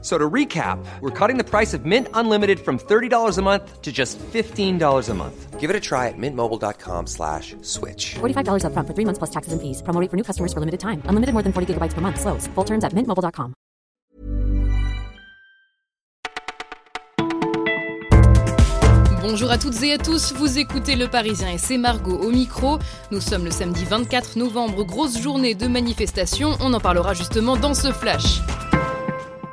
So to recap, we're cutting the price of Mint Unlimited from $30 a month to just $15 a month. Give it a try at mintmobile.com slash switch. $45 upfront for three months plus taxes and fees. Promo rate for new customers for limited time. Unlimited more than 40 gigabytes per month. Slows. Full terms at mintmobile.com. Bonjour à toutes et à tous, vous écoutez Le Parisien et c'est Margot au micro. Nous sommes le samedi 24 novembre, grosse journée de manifestation, on en parlera justement dans ce flash.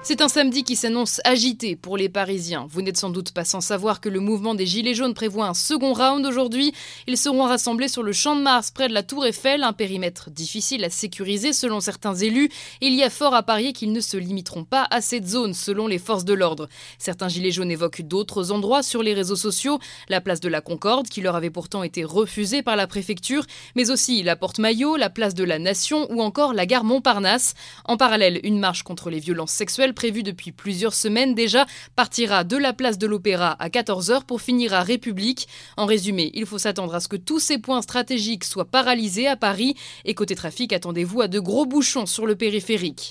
C'est un samedi qui s'annonce agité pour les Parisiens. Vous n'êtes sans doute pas sans savoir que le mouvement des Gilets jaunes prévoit un second round aujourd'hui. Ils seront rassemblés sur le champ de Mars près de la Tour Eiffel, un périmètre difficile à sécuriser selon certains élus. il y a fort à parier qu'ils ne se limiteront pas à cette zone selon les forces de l'ordre. Certains Gilets jaunes évoquent d'autres endroits sur les réseaux sociaux, la place de la Concorde qui leur avait pourtant été refusée par la préfecture, mais aussi la Porte Maillot, la place de la Nation ou encore la gare Montparnasse. En parallèle, une marche contre les violences sexuelles prévu depuis plusieurs semaines déjà, partira de la place de l'Opéra à 14h pour finir à République. En résumé, il faut s'attendre à ce que tous ces points stratégiques soient paralysés à Paris. Et côté trafic, attendez-vous à de gros bouchons sur le périphérique.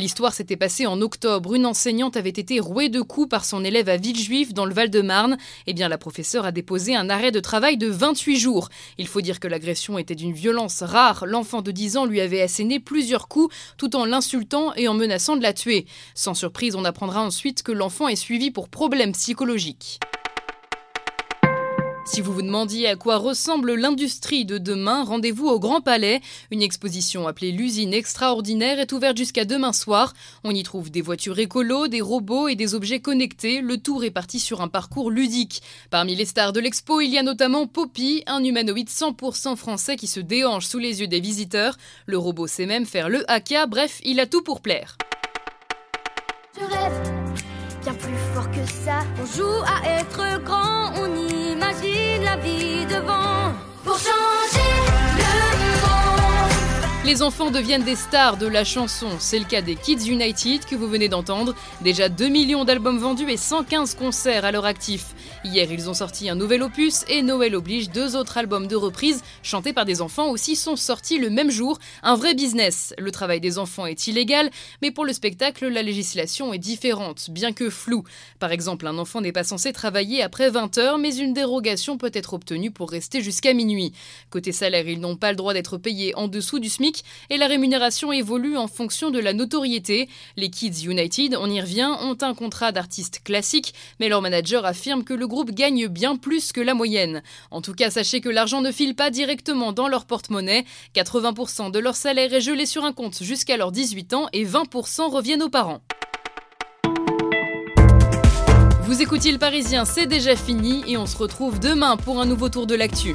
L'histoire s'était passée en octobre. Une enseignante avait été rouée de coups par son élève à Villejuif, dans le Val-de-Marne. Eh bien, la professeure a déposé un arrêt de travail de 28 jours. Il faut dire que l'agression était d'une violence rare. L'enfant de 10 ans lui avait asséné plusieurs coups, tout en l'insultant et en menaçant de la tuer. Sans surprise, on apprendra ensuite que l'enfant est suivi pour problème psychologiques. Si vous vous demandiez à quoi ressemble l'industrie de demain, rendez-vous au Grand Palais. Une exposition appelée l'usine extraordinaire est ouverte jusqu'à demain soir. On y trouve des voitures écolo, des robots et des objets connectés, le tout réparti sur un parcours ludique. Parmi les stars de l'expo, il y a notamment Poppy, un humanoïde 100% français qui se déhanche sous les yeux des visiteurs. Le robot sait même faire le haka, bref, il a tout pour plaire. La vie devant. Les enfants deviennent des stars de la chanson. C'est le cas des Kids United que vous venez d'entendre. Déjà 2 millions d'albums vendus et 115 concerts à leur actif. Hier, ils ont sorti un nouvel opus et Noël oblige, deux autres albums de reprise chantés par des enfants aussi sont sortis le même jour. Un vrai business. Le travail des enfants est illégal, mais pour le spectacle, la législation est différente, bien que floue. Par exemple, un enfant n'est pas censé travailler après 20 heures, mais une dérogation peut être obtenue pour rester jusqu'à minuit. Côté salaire, ils n'ont pas le droit d'être payés en dessous du SMIC et la rémunération évolue en fonction de la notoriété. Les Kids United, on y revient, ont un contrat d'artiste classique, mais leur manager affirme que le groupe gagne bien plus que la moyenne. En tout cas, sachez que l'argent ne file pas directement dans leur porte-monnaie. 80% de leur salaire est gelé sur un compte jusqu'à leurs 18 ans et 20% reviennent aux parents. Vous écoutiez le Parisien, c'est déjà fini et on se retrouve demain pour un nouveau tour de l'actu.